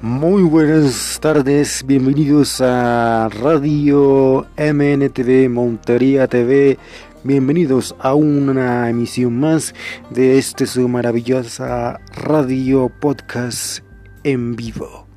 Muy buenas tardes, bienvenidos a Radio MNTV Montería TV. Bienvenidos a una emisión más de este su maravillosa radio podcast en vivo.